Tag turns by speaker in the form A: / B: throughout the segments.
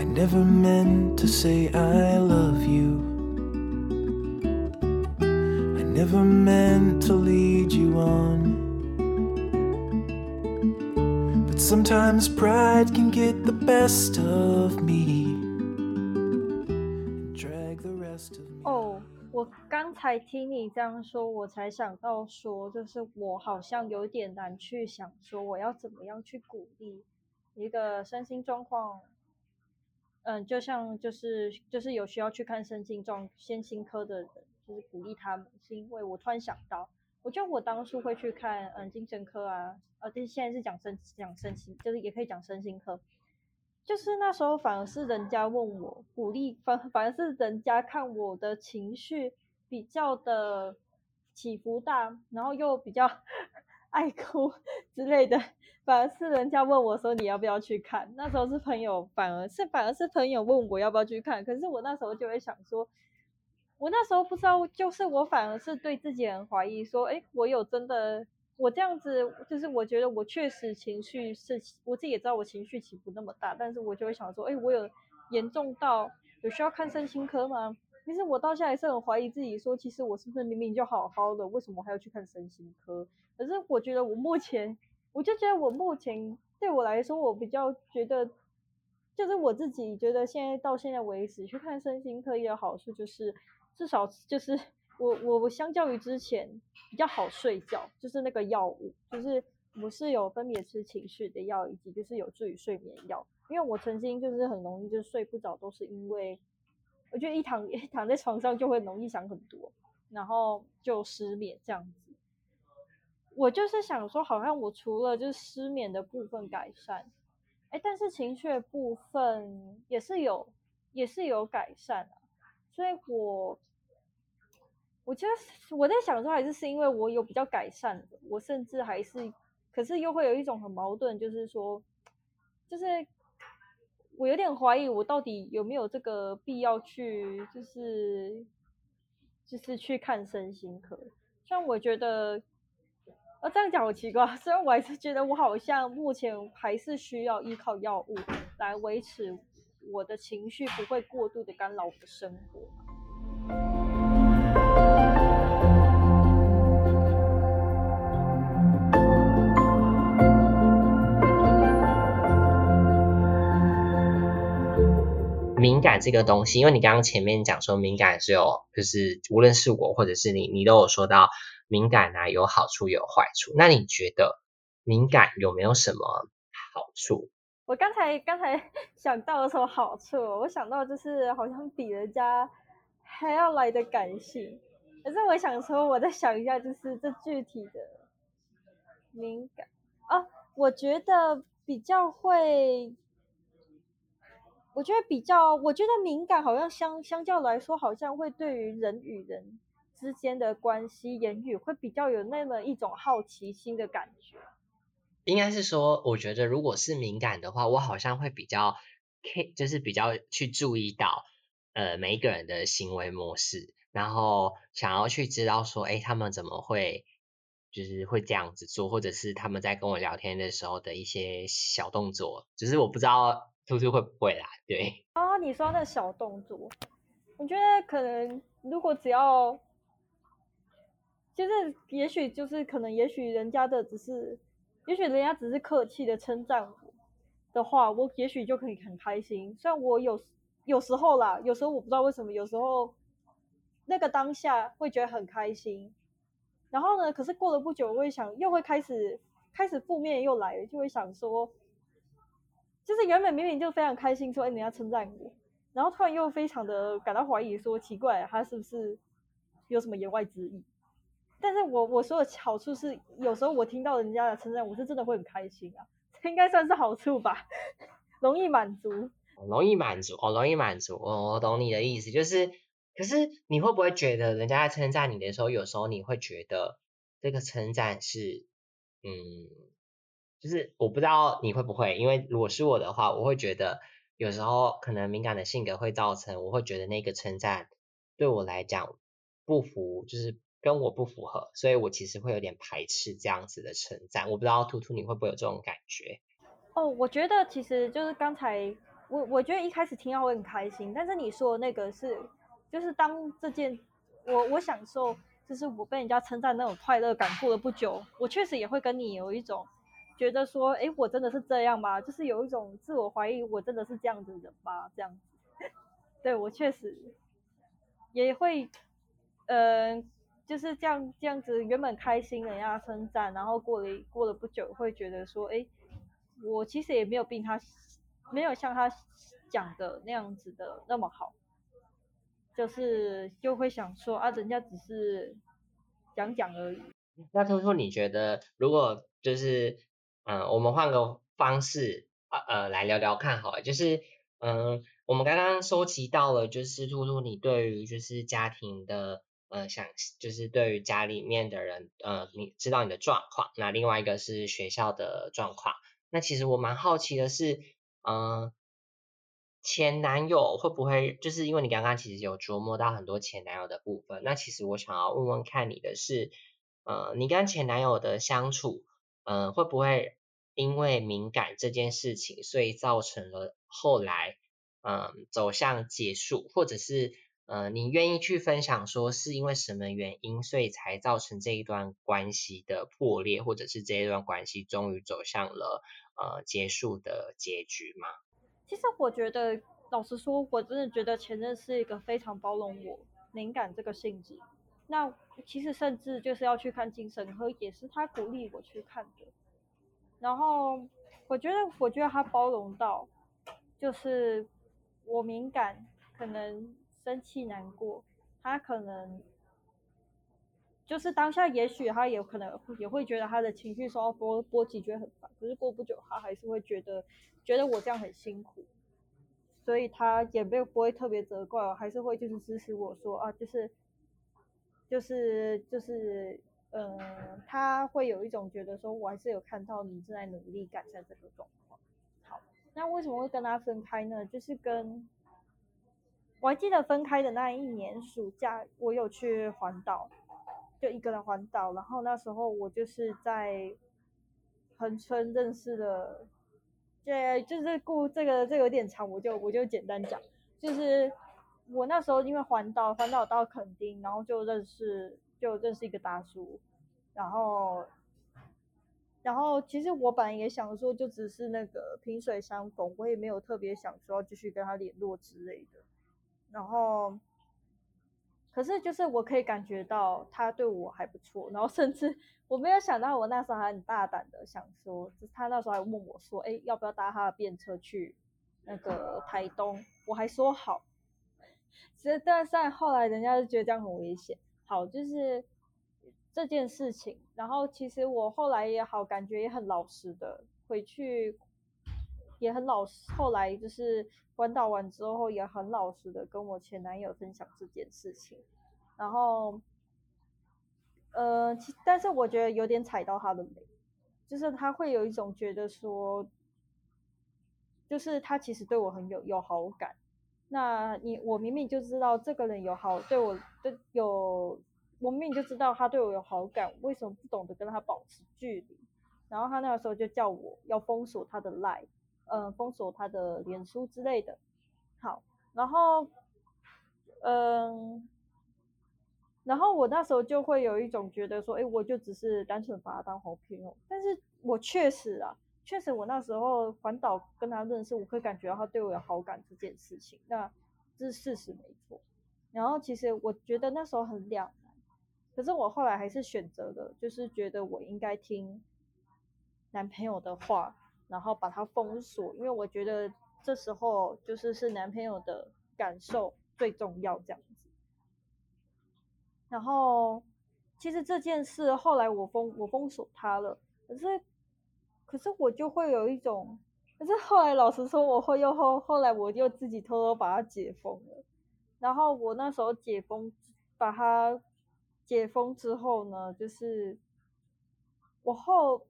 A: I never meant to say I love you. I never meant to lead you on. But sometimes pride can get the best of me. and Drag the rest of me.
B: 哦，我刚才听你这样说，我才想到说，就是我好像有点难去想说我要怎么样去鼓励一个身心状况， 嗯，就像就是就是有需要去看身心状身心科的人，就是鼓励他们，是因为我突然想到，我觉得我当初会去看嗯精神科啊，呃，但现在是讲身讲身心，就是也可以讲身心科，就是那时候反而是人家问我鼓励，反反而是人家看我的情绪比较的起伏大，然后又比较爱哭 之类的，反而是人家问我说你要不要去看，那时候是朋友，反而是反而是朋友问我要不要去看，可是我那时候就会想说。我那时候不知道，就是我反而是对自己很怀疑，说，哎，我有真的，我这样子，就是我觉得我确实情绪是，我自己也知道我情绪起伏那么大，但是我就会想说，哎，我有严重到有需要看身心科吗？其实我到现在还是很怀疑自己，说其实我是不是明明就好好的，为什么还要去看身心科？可是我觉得我目前，我就觉得我目前对我来说，我比较觉得，就是我自己觉得现在到现在为止去看身心科也有好处，就是至少就是我我我相较于之前比较好睡觉，就是那个药物，就是我是有分别吃情绪的药，以及就是有助于睡眠药，因为我曾经就是很容易就睡不着，都是因为我觉得一躺 一躺在床上就会容易想很多，然后就失眠这样子。我就是想说，好像我除了就是失眠的部分改善，哎，但是情绪的部分也是有也是有改善啊，所以我我觉得我在想说，还是是因为我有比较改善的，我甚至还是，可是又会有一种很矛盾，就是说，就是我有点怀疑，我到底有没有这个必要去，就是就是去看身心科。像我觉得，呃，这样讲好奇怪，虽然我还是觉得我好像目前还是需要依靠药物来维持我的情绪不会过度的干扰我的生活。
C: 敏感这个东西，因为你刚刚前面讲说敏感是有，就是无论是我或者是你，你都有说到敏感啊有好处有坏处。那你觉得敏感有没有什么好处？
B: 我刚才刚才 想到有什么好处？我想到就是好像比人家还要来的感性。可是我想说，我再想一下，就是这具体的敏感啊，我觉得比较会，我觉得比较，我觉得敏感好像相相较来说，好像会对于人与人之间的关系、言语会比较有那么一种好奇心的感觉。
C: 应该是说，我觉得如果是敏感的话，我好像会比较 K，就是比较去注意到呃每一个人的行为模式，然后想要去知道说，哎，他们怎么会就是会这样子做，或者是他们在跟我聊天的时候的一些小动作，只是我不知道兔兔会不会啦，对。
B: 哦，你说那小动作，我觉得可能如果只要，就是也许就是可能也许人家的只是，也许人家只是客气的称赞我的话，我也许就可以很开心。虽然我有有时候啦，有时候我不知道为什么，有时候那个当下会觉得很开心，然后呢，可是过了不久，我会想又会开始开始负面又来了，就会想说。就是原本明明就非常开心，说哎人家称赞我，然后突然又非常的感到怀疑，说奇怪他是不是有什么言外之意？但是我我说的好处是，有时候我听到人家的称赞，我是真的会很开心啊，应该算是好处吧，容易满足。
C: 容易满足，哦，容易满足，我我懂你的意思，就是，可是你会不会觉得人家在称赞你的时候，有时候你会觉得这个称赞是，嗯，就是我不知道你会不会，因为如果是我的话，我会觉得有时候可能敏感的性格会造成，我会觉得那个称赞对我来讲不符，就是跟我不符合，所以我其实会有点排斥这样子的称赞。我不知道图图你会不会有这种感觉？
B: 哦，我觉得其实就是刚才我我觉得一开始听到会很开心，但是你说的那个是，就是当这件我我享受，就是我被人家称赞那种快乐感过了不久，我确实也会跟你有一种觉得说，哎，我真的是这样吗？就是有一种自我怀疑，我真的是这样子的人吗？这样子，对我确实也会，嗯，就是这样这样子，原本开心人家称赞，然后过了过了不久，会觉得说，哎，我其实也没有比他。没有像他讲的那样子的那么好，就是就会想说啊，人家只是讲讲而已。
C: 那兔兔，你觉得如果就是嗯，我们换个方式呃呃来聊聊看好了，就是嗯，我们刚刚收集到了，就是兔兔你对于就是家庭的呃想，就是对于家里面的人呃，你知道你的状况，那另外一个是学校的状况，那其实我蛮好奇的是。嗯，前男友会不会就是因为你刚刚其实有琢磨到很多前男友的部分？那其实我想要问问看你的是，呃，你跟前男友的相处，嗯，会不会因为敏感这件事情，所以造成了后来，嗯，走向结束，或者是，呃，你愿意去分享说是因为什么原因，所以才造成这一段关系的破裂，或者是这一段关系终于走向了。呃，结束的结局吗？
B: 其实我觉得，老实说，我真的觉得前任是一个非常包容我敏感这个性质。那其实甚至就是要去看精神科，也是他鼓励我去看的。然后我觉得，我觉得他包容到，就是我敏感，可能生气难过，他可能。就是当下，也许他也可能也会觉得他的情绪受到波波及，觉得很烦。可是过不久，他还是会觉得觉得我这样很辛苦，所以他也没有不会特别责怪我，还是会就是支持我说啊，就是就是就是嗯，他会有一种觉得说我还是有看到你正在努力改善这个状况。好，那为什么会跟他分开呢？就是跟我还记得分开的那一年暑假，我有去环岛。就一个人环岛，然后那时候我就是在横村认识的，对，就是故这个这个有点长，我就我就简单讲，就是我那时候因为环岛环岛到垦丁，然后就认识就认识一个大叔，然后然后其实我本来也想说就只是那个萍水相逢，我也没有特别想说继续跟他联络之类的，然后。可是就是我可以感觉到他对我还不错，然后甚至我没有想到我那时候还很大胆的想说，他那时候还问我说，哎，要不要搭他的便车去那个台东？我还说好。其实但是后来人家就觉得这样很危险。好，就是这件事情，然后其实我后来也好，感觉也很老实的回去，也很老实。后来就是。关岛完之后，也很老实的跟我前男友分享这件事情，然后，呃，其但是我觉得有点踩到他的雷，就是他会有一种觉得说，就是他其实对我很有有好感，那你我明明就知道这个人有好对我的有，我明明就知道他对我有好感，为什么不懂得跟他保持距离？然后他那个时候就叫我要封锁他的赖。呃，封锁他的脸书之类的，好，然后，嗯，然后我那时候就会有一种觉得说，哎，我就只是单纯把他当好朋友，但是我确实啊，确实我那时候环岛跟他认识，我会感觉到他对我有好感这件事情，那这是事实没错。然后其实我觉得那时候很两难，可是我后来还是选择了，就是觉得我应该听男朋友的话。然后把它封锁，因为我觉得这时候就是是男朋友的感受最重要这样子。然后其实这件事后来我封我封锁他了，可是可是我就会有一种，可是后来老实说，我会又后后来我就自己偷偷把它解封了。然后我那时候解封，把它解封之后呢，就是我后。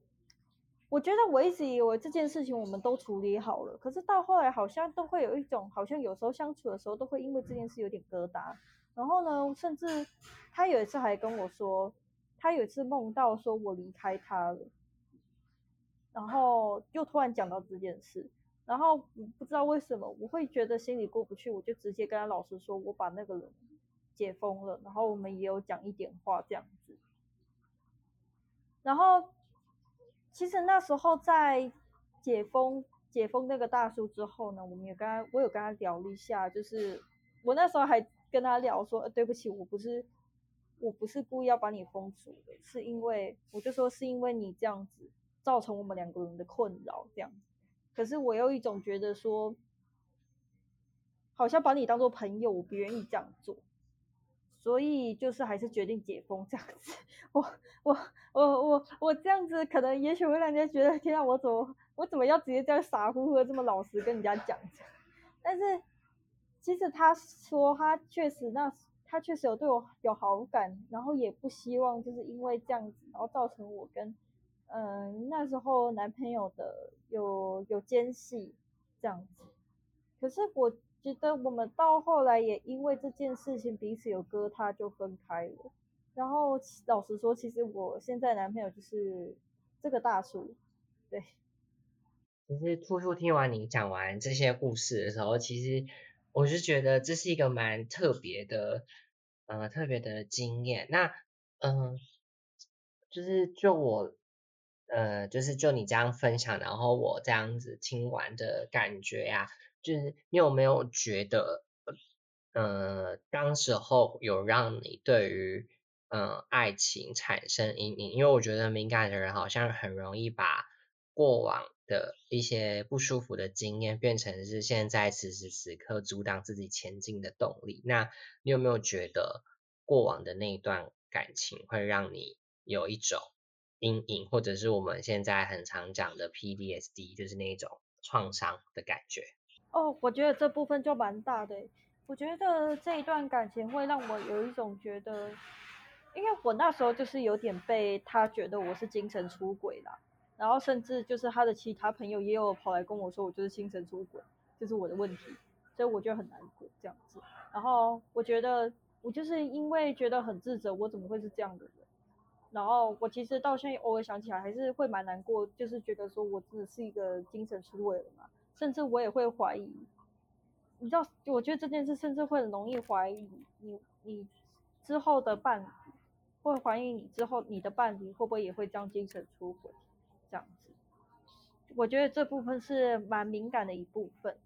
B: 我觉得我一直以为这件事情我们都处理好了，可是到后来好像都会有一种，好像有时候相处的时候都会因为这件事有点疙瘩。然后呢，甚至他有一次还跟我说，他有一次梦到说我离开他了，然后又突然讲到这件事，然后不知道为什么我会觉得心里过不去，我就直接跟他老师说，我把那个人解封了，然后我们也有讲一点话这样子。然后其实那时候在解封解封那个大叔之后呢，我们也跟他我有跟他聊了一下，就是我那时候还跟他聊说，呃对不起，我不是我不是故意要把你封住的，是因为我就说是因为你这样子造成我们两个人的困扰这样。可是我有一种觉得说，好像把你当做朋友，我不愿意这样做，所以就是还是决定解封这样子。我我我我我这样子可能也许会让人家觉得，天啊，我怎么我怎么要直接这样傻乎乎的这么老实跟人家讲？但是其实他说他确实那他确实有对我有好感，然后也不希望就是因为这样子，然后造成我跟。嗯，那时候男朋友的有有间隙这样子，可是我觉得我们到后来也因为这件事情彼此有割，他就分开了。然后老实说，其实我现在男朋友就是这个大叔，对。
C: 其实兔兔听完你讲完这些故事的时候，其实我是觉得这是一个蛮特别的，呃，特别的经验。那嗯，就是就我。呃，就是就你这样分享，然后我这样子听完的感觉呀，就是你有没有觉得，呃，当时候有让你对于嗯爱情产生阴影？因为我觉得敏感的人好像很容易把过往的一些不舒服的经验变成是现在此时此刻阻挡自己前进的动力。那你有没有觉得过往的那一段感情会让你有一种？阴影，或者是我们现在很常讲的 PDSD，就是那种创伤的感觉。
B: 哦，我觉得这部分就蛮大的。我觉得这一段感情会让我有一种觉得，因为我那时候就是有点被他觉得我是精神出轨啦，然后甚至就是他的其他朋友也有跑来跟我说我就是精神出轨，这是我的问题，所以我就很难过这样子。然后我觉得我就是因为觉得很自责，我怎么会是这样的人？然后我其实到现在偶尔想起来还是会蛮难过，就是觉得说我真的是一个精神出轨了嘛，甚至我也会怀疑，你知道，我觉得这件事甚至会很容易怀疑你你之后的伴侣，会怀疑你之后你的伴侣会不会也会这样精神出轨这样子，我觉得这部分是蛮敏感的一部分，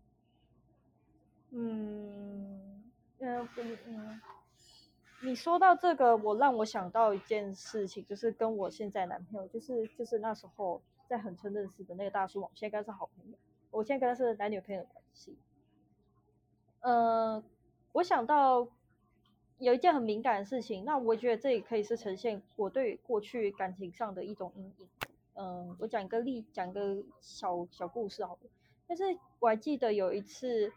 B: 嗯嗯嗯。你说到这个，我让我想到一件事情，就是跟我现在男朋友，就是就是那时候在横村认识的那个大叔，我们现在跟他是好朋友，我现在跟他是男女朋友关系。嗯，我想到有一件很敏感的事情，那我觉得这也可以是呈现我对过去感情上的一种阴影。嗯，我讲一个例，讲个小小故事好了，但是我还记得有一次。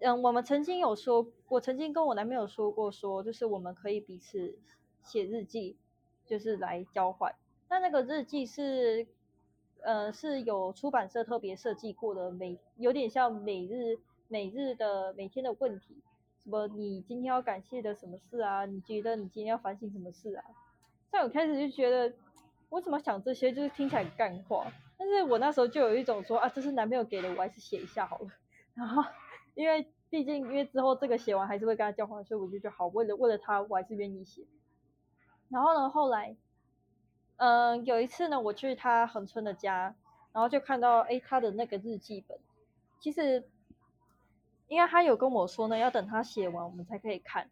B: 嗯，我们曾经有说，我曾经跟我男朋友说过，说就是我们可以彼此写日记，就是来交换。那那个日记是，呃，是有出版社特别设计过的，每有点像每日每日的每天的问题，什么你今天要感谢的什么事啊？你觉得你今天要反省什么事啊？在我开始就觉得，我怎么想这些，就是听起来很干话。但是我那时候就有一种说啊，这是男朋友给的，我还是写一下好了。然后。因为毕竟，因为之后这个写完还是会跟他交换，所以我就觉得好，为了为了他，我还是愿意写。然后呢，后来，嗯，有一次呢，我去他横村的家，然后就看到，哎，他的那个日记本，其实，因为他有跟我说呢，要等他写完我们才可以看。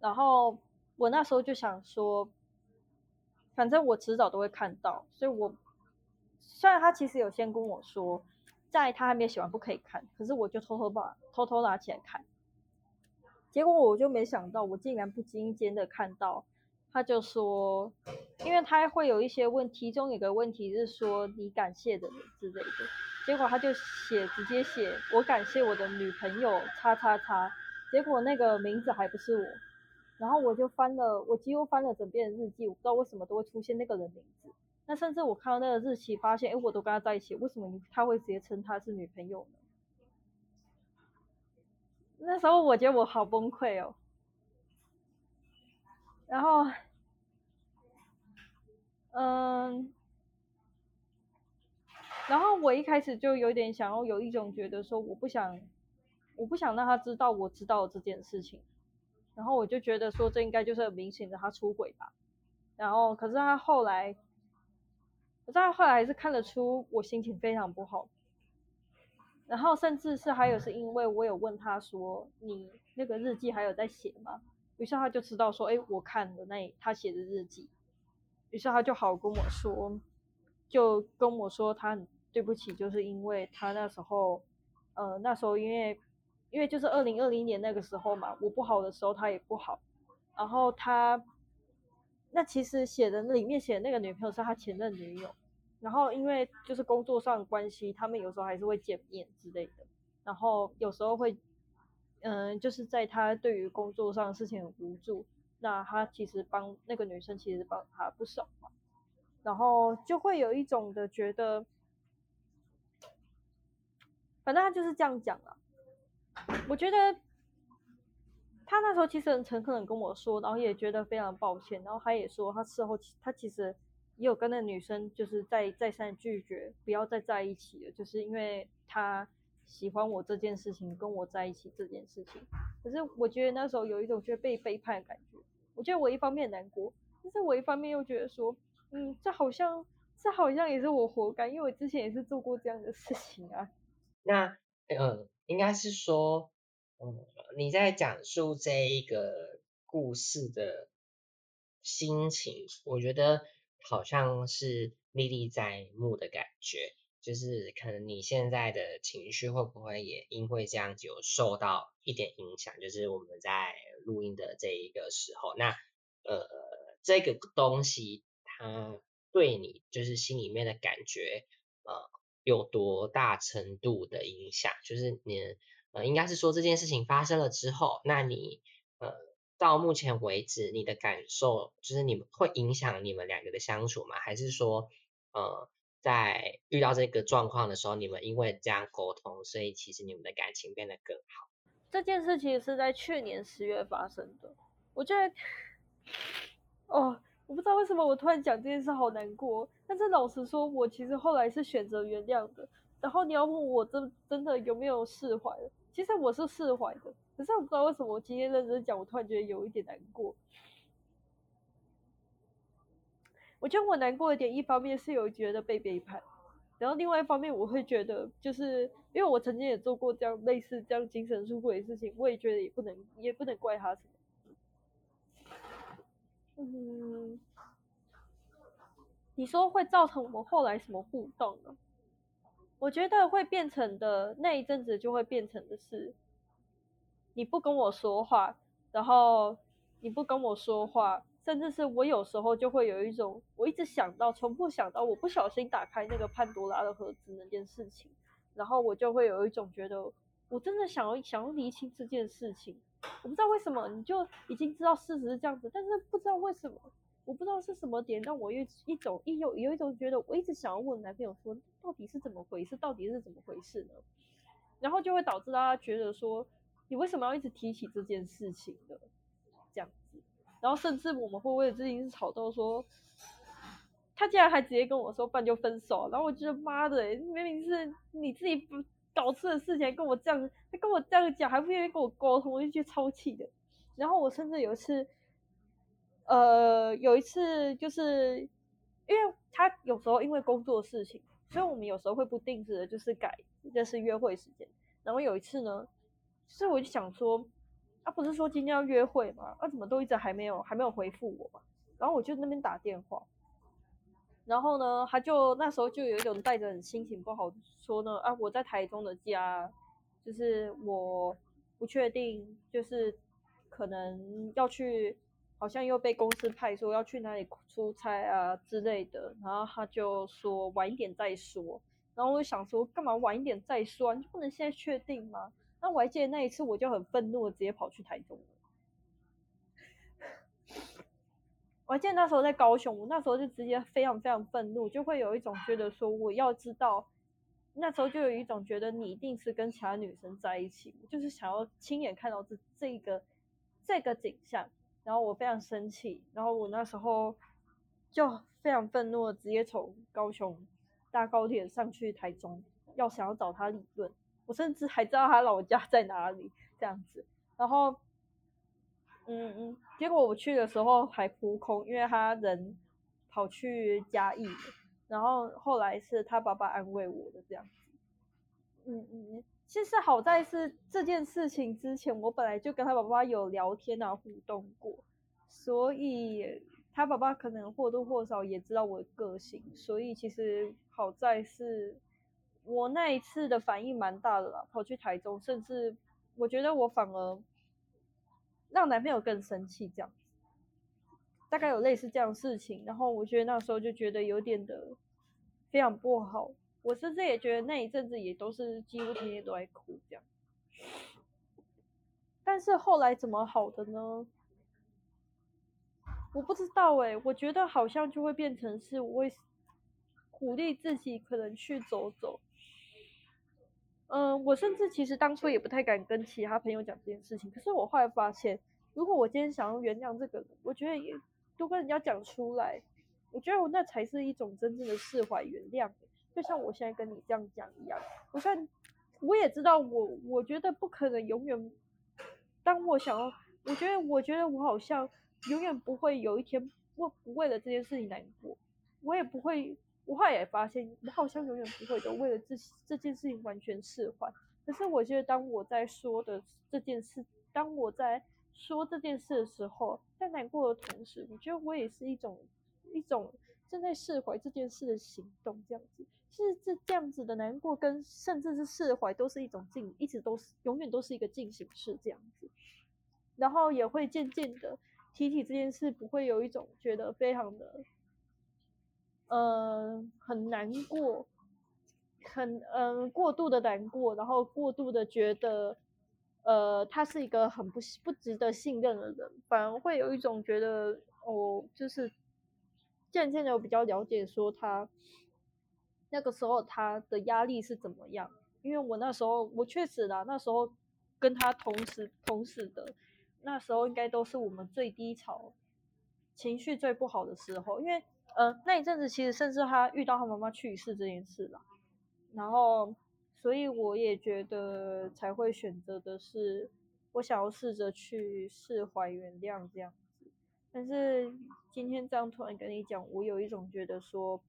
B: 然后我那时候就想说，反正我迟早都会看到，所以我虽然他其实有先跟我说。在他还没有写完不可以看，可是我就偷偷把偷偷拿起来看，结果我就没想到，我竟然不经意间的看到，他就说，因为他会有一些问题，中有个问题是说你感谢的人之类的，结果他就写直接写我感谢我的女朋友叉叉叉，结果那个名字还不是我，然后我就翻了，我几乎翻了整遍日记，我不知道为什么都会出现那个人名字。那甚至我看到那个日期，发现哎，我都跟他在一起，为什么你他会直接称他是女朋友呢？那时候我觉得我好崩溃哦。然后，嗯，然后我一开始就有点想要有一种觉得说，我不想，我不想让他知道我知道这件事情。然后我就觉得说，这应该就是很明显的他出轨吧。然后可是他后来，可是他后来还是看得出我心情非常不好。然后甚至是还有是因为我有问他说，你那个日记还有在写吗？于是他就知道说，哎，我看了那他写的日记。于是他就好跟我说，就跟我说他对不起，就是因为他那时候，呃，那时候因为。因为就是二零二零年那个时候嘛，我不好的时候他也不好，然后他那其实写的那里面写的那个女朋友是他前任女友，然后因为就是工作上关系，他们有时候还是会见面之类的，然后有时候会，嗯，就是在他对于工作上事情很无助，那他其实帮那个女生其实帮他不少嘛，然后就会有一种的觉得，反正他就是这样讲了。我觉得他那时候其实很诚恳的跟我说，然后也觉得非常抱歉，然后他也说他事后他其实也有跟那女生就是再再三拒绝不要再在一起了，就是因为他喜欢我这件事情跟我在一起这件事情。可是我觉得那时候有一种觉得被背叛的感觉，我觉得我一方面难过，但是我一方面又觉得说，嗯，这好像这好像也是我活该，因为我之前也是做过这样的事情啊。
C: 那嗯。应该是说，嗯，你在讲述这一个故事的心情，我觉得好像是历历在目的感觉，就是可能你现在的情绪会不会也因为这样子有受到一点影响？就是我们在录音的这一个时候，那呃，这个东西它对你就是心里面的感觉，呃。有多大程度的影响？就是你呃，应该是说这件事情发生了之后，那你呃，到目前为止你的感受，就是你们会影响你们两个的相处吗？还是说呃，在遇到这个状况的时候，你们因为这样沟通，所以其实你们的感情变得更好？
B: 这件事情是在去年十月发生的，我觉得哦。我不知道为什么我突然讲这件事好难过，但是老实说，我其实后来是选择原谅的。然后你要问我真真的有没有释怀了？其实我是释怀的，可是我不知道为什么我今天认真讲，我突然觉得有一点难过。我觉得我难过一点，一方面是有觉得被背叛，然后另外一方面我会觉得，就是因为我曾经也做过这样类似这样精神出轨的事情，我也觉得也不能也不能怪他什么。嗯，你说会造成我们后来什么互动呢？我觉得会变成的那一阵子就会变成的是，你不跟我说话，然后你不跟我说话，甚至是我有时候就会有一种，我一直想到，重复想到，我不小心打开那个潘多拉的盒子那件事情，然后我就会有一种觉得，我真的想要想要厘清这件事情。我不知道为什么，你就已经知道事实是这样子，但是不知道为什么，我不知道是什么点让我一一种一有有一种觉得，我一直想要问男朋友说，到底是怎么回事，到底是怎么回事呢？然后就会导致大家觉得说，你为什么要一直提起这件事情的这样？然后甚至我们会为了这件事吵到说，他竟然还直接跟我说，办就分手。然后我觉得妈的，明明是你自己不。搞错的事情跟我这样，他跟我这样讲，还不愿意跟我沟通，我就觉得超气的。然后我甚至有一次，呃，有一次就是因为他有时候因为工作事情，所以我们有时候会不定时的，就是改就是约会时间。然后有一次呢，所以我就想说，他不是说今天要约会吗？他怎么都一直还没有还没有回复我嘛？然后我就那边打电话。然后呢，他就那时候就有一种带着心情不好说呢，啊，我在台中的家，就是我不确定，就是可能要去，好像又被公司派说要去哪里出差啊之类的。然后他就说晚一点再说。然后我就想说，干嘛晚一点再说？你就不能现在确定吗？那我还记得那一次，我就很愤怒直接跑去台中我还记得那时候在高雄，我那时候就直接非常非常愤怒，就会有一种觉得说我要知道，那时候就有一种觉得你一定是跟其他女生在一起，就是想要亲眼看到这这个这个景象，然后我非常生气，然后我那时候就非常愤怒直接从高雄搭高铁上去台中，要想要找他理论。我甚至还知道他老家在哪里这样子。然后，嗯嗯，结果我去的时候还扑空，因为他人跑去嘉义了。然后后来是他爸爸安慰我的这样子。嗯嗯，其实好在是这件事情之前，我本来就跟他爸爸有聊天啊互动过，所以他爸爸可能或多或少也知道我的个性，所以其实好在是我那一次的反应蛮大的啦，跑去台中，甚至我觉得我反而让男朋友更生气这样子，大概有类似这样的事情，然后我觉得那时候就觉得有点的非常不好。我甚至也觉得那一阵子也都是几乎天天都在哭这样，但是后来怎么好的呢？我不知道哎，我觉得好像就会变成是我会鼓励自己可能去走走。嗯，我甚至其实当初也不太敢跟其他朋友讲这件事情，可是我后来发现，如果我今天想要原谅这个人，我觉得也多跟人家讲出来，我觉得我那才是一种真正的释怀原谅。就像我现在跟你这样讲一样，我算我也知道，我我觉得不可能永远。当我想要，我觉得我觉得我好像永远不会有一天不不为了这件事情难过，我也不会。我后来也发现，我好像永远不会都为了这这件事情完全释怀。可是我觉得，当我在说的这件事，当我在说这件事的时候，在难过的同时，我觉得我也是一种一种正在释怀这件事的行动，这样子。是这这样子的难过，跟甚至是释怀，都是一种进，一直都是永远都是一个进行式这样子。然后也会渐渐的提起这件事，不会有一种觉得非常的，呃，很难过，很嗯过度的难过，然后过度的觉得，呃，他是一个很不不值得信任的人，反而会有一种觉得，哦，就是渐渐的比较了解说他。那个时候他的压力是怎么样？因为我那时候我确实啦，那时候跟他同时同时的，那时候应该都是我们最低潮、情绪最不好的时候。因为呃那一阵子其实甚至他遇到他妈妈去世这件事啦，然后所以我也觉得才会选择的是我想要试着去释怀原谅这样子。但是今天这样突然跟你讲，我有一种觉得说。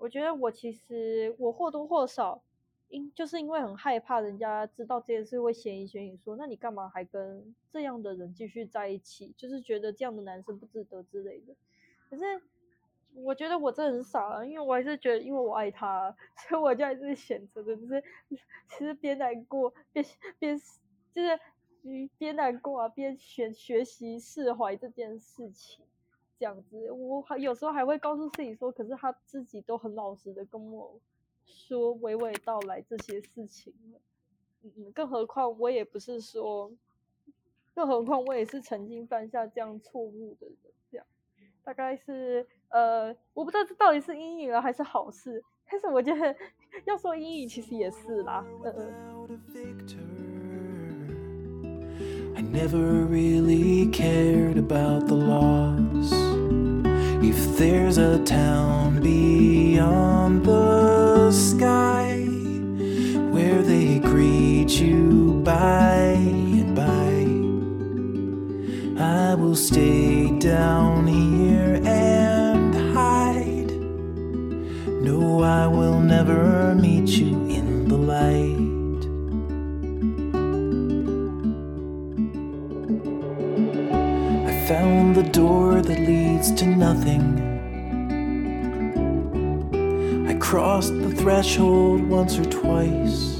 B: 我觉得我其实我或多或少，因就是因为很害怕人家知道这件事会嫌疑嫌疑说，那你干嘛还跟这样的人继续在一起？就是觉得这样的男生不值得之类的。可是我觉得我真的很傻啊，因为我还是觉得因为我爱他，所以我就还是选择的，就是其实边难过边边就是边难过啊边学学习释怀这件事情。这样子，我还有时候还会告诉自己说，可是他自己都很老实的跟我说娓娓道来这些事情，嗯嗯，更何况我也不是说，更何况我也是曾经犯下这样错误的人，这样，大概是呃，我不知道这到底是阴影了还是好事，但是我觉得要说阴影其实也是啦，嗯嗯。
A: I never really cared about the loss. If there's a town beyond the sky where they greet you by and by, I will stay down here never meet you in the light. I found the door that leads to nothing. I crossed the threshold once or twice.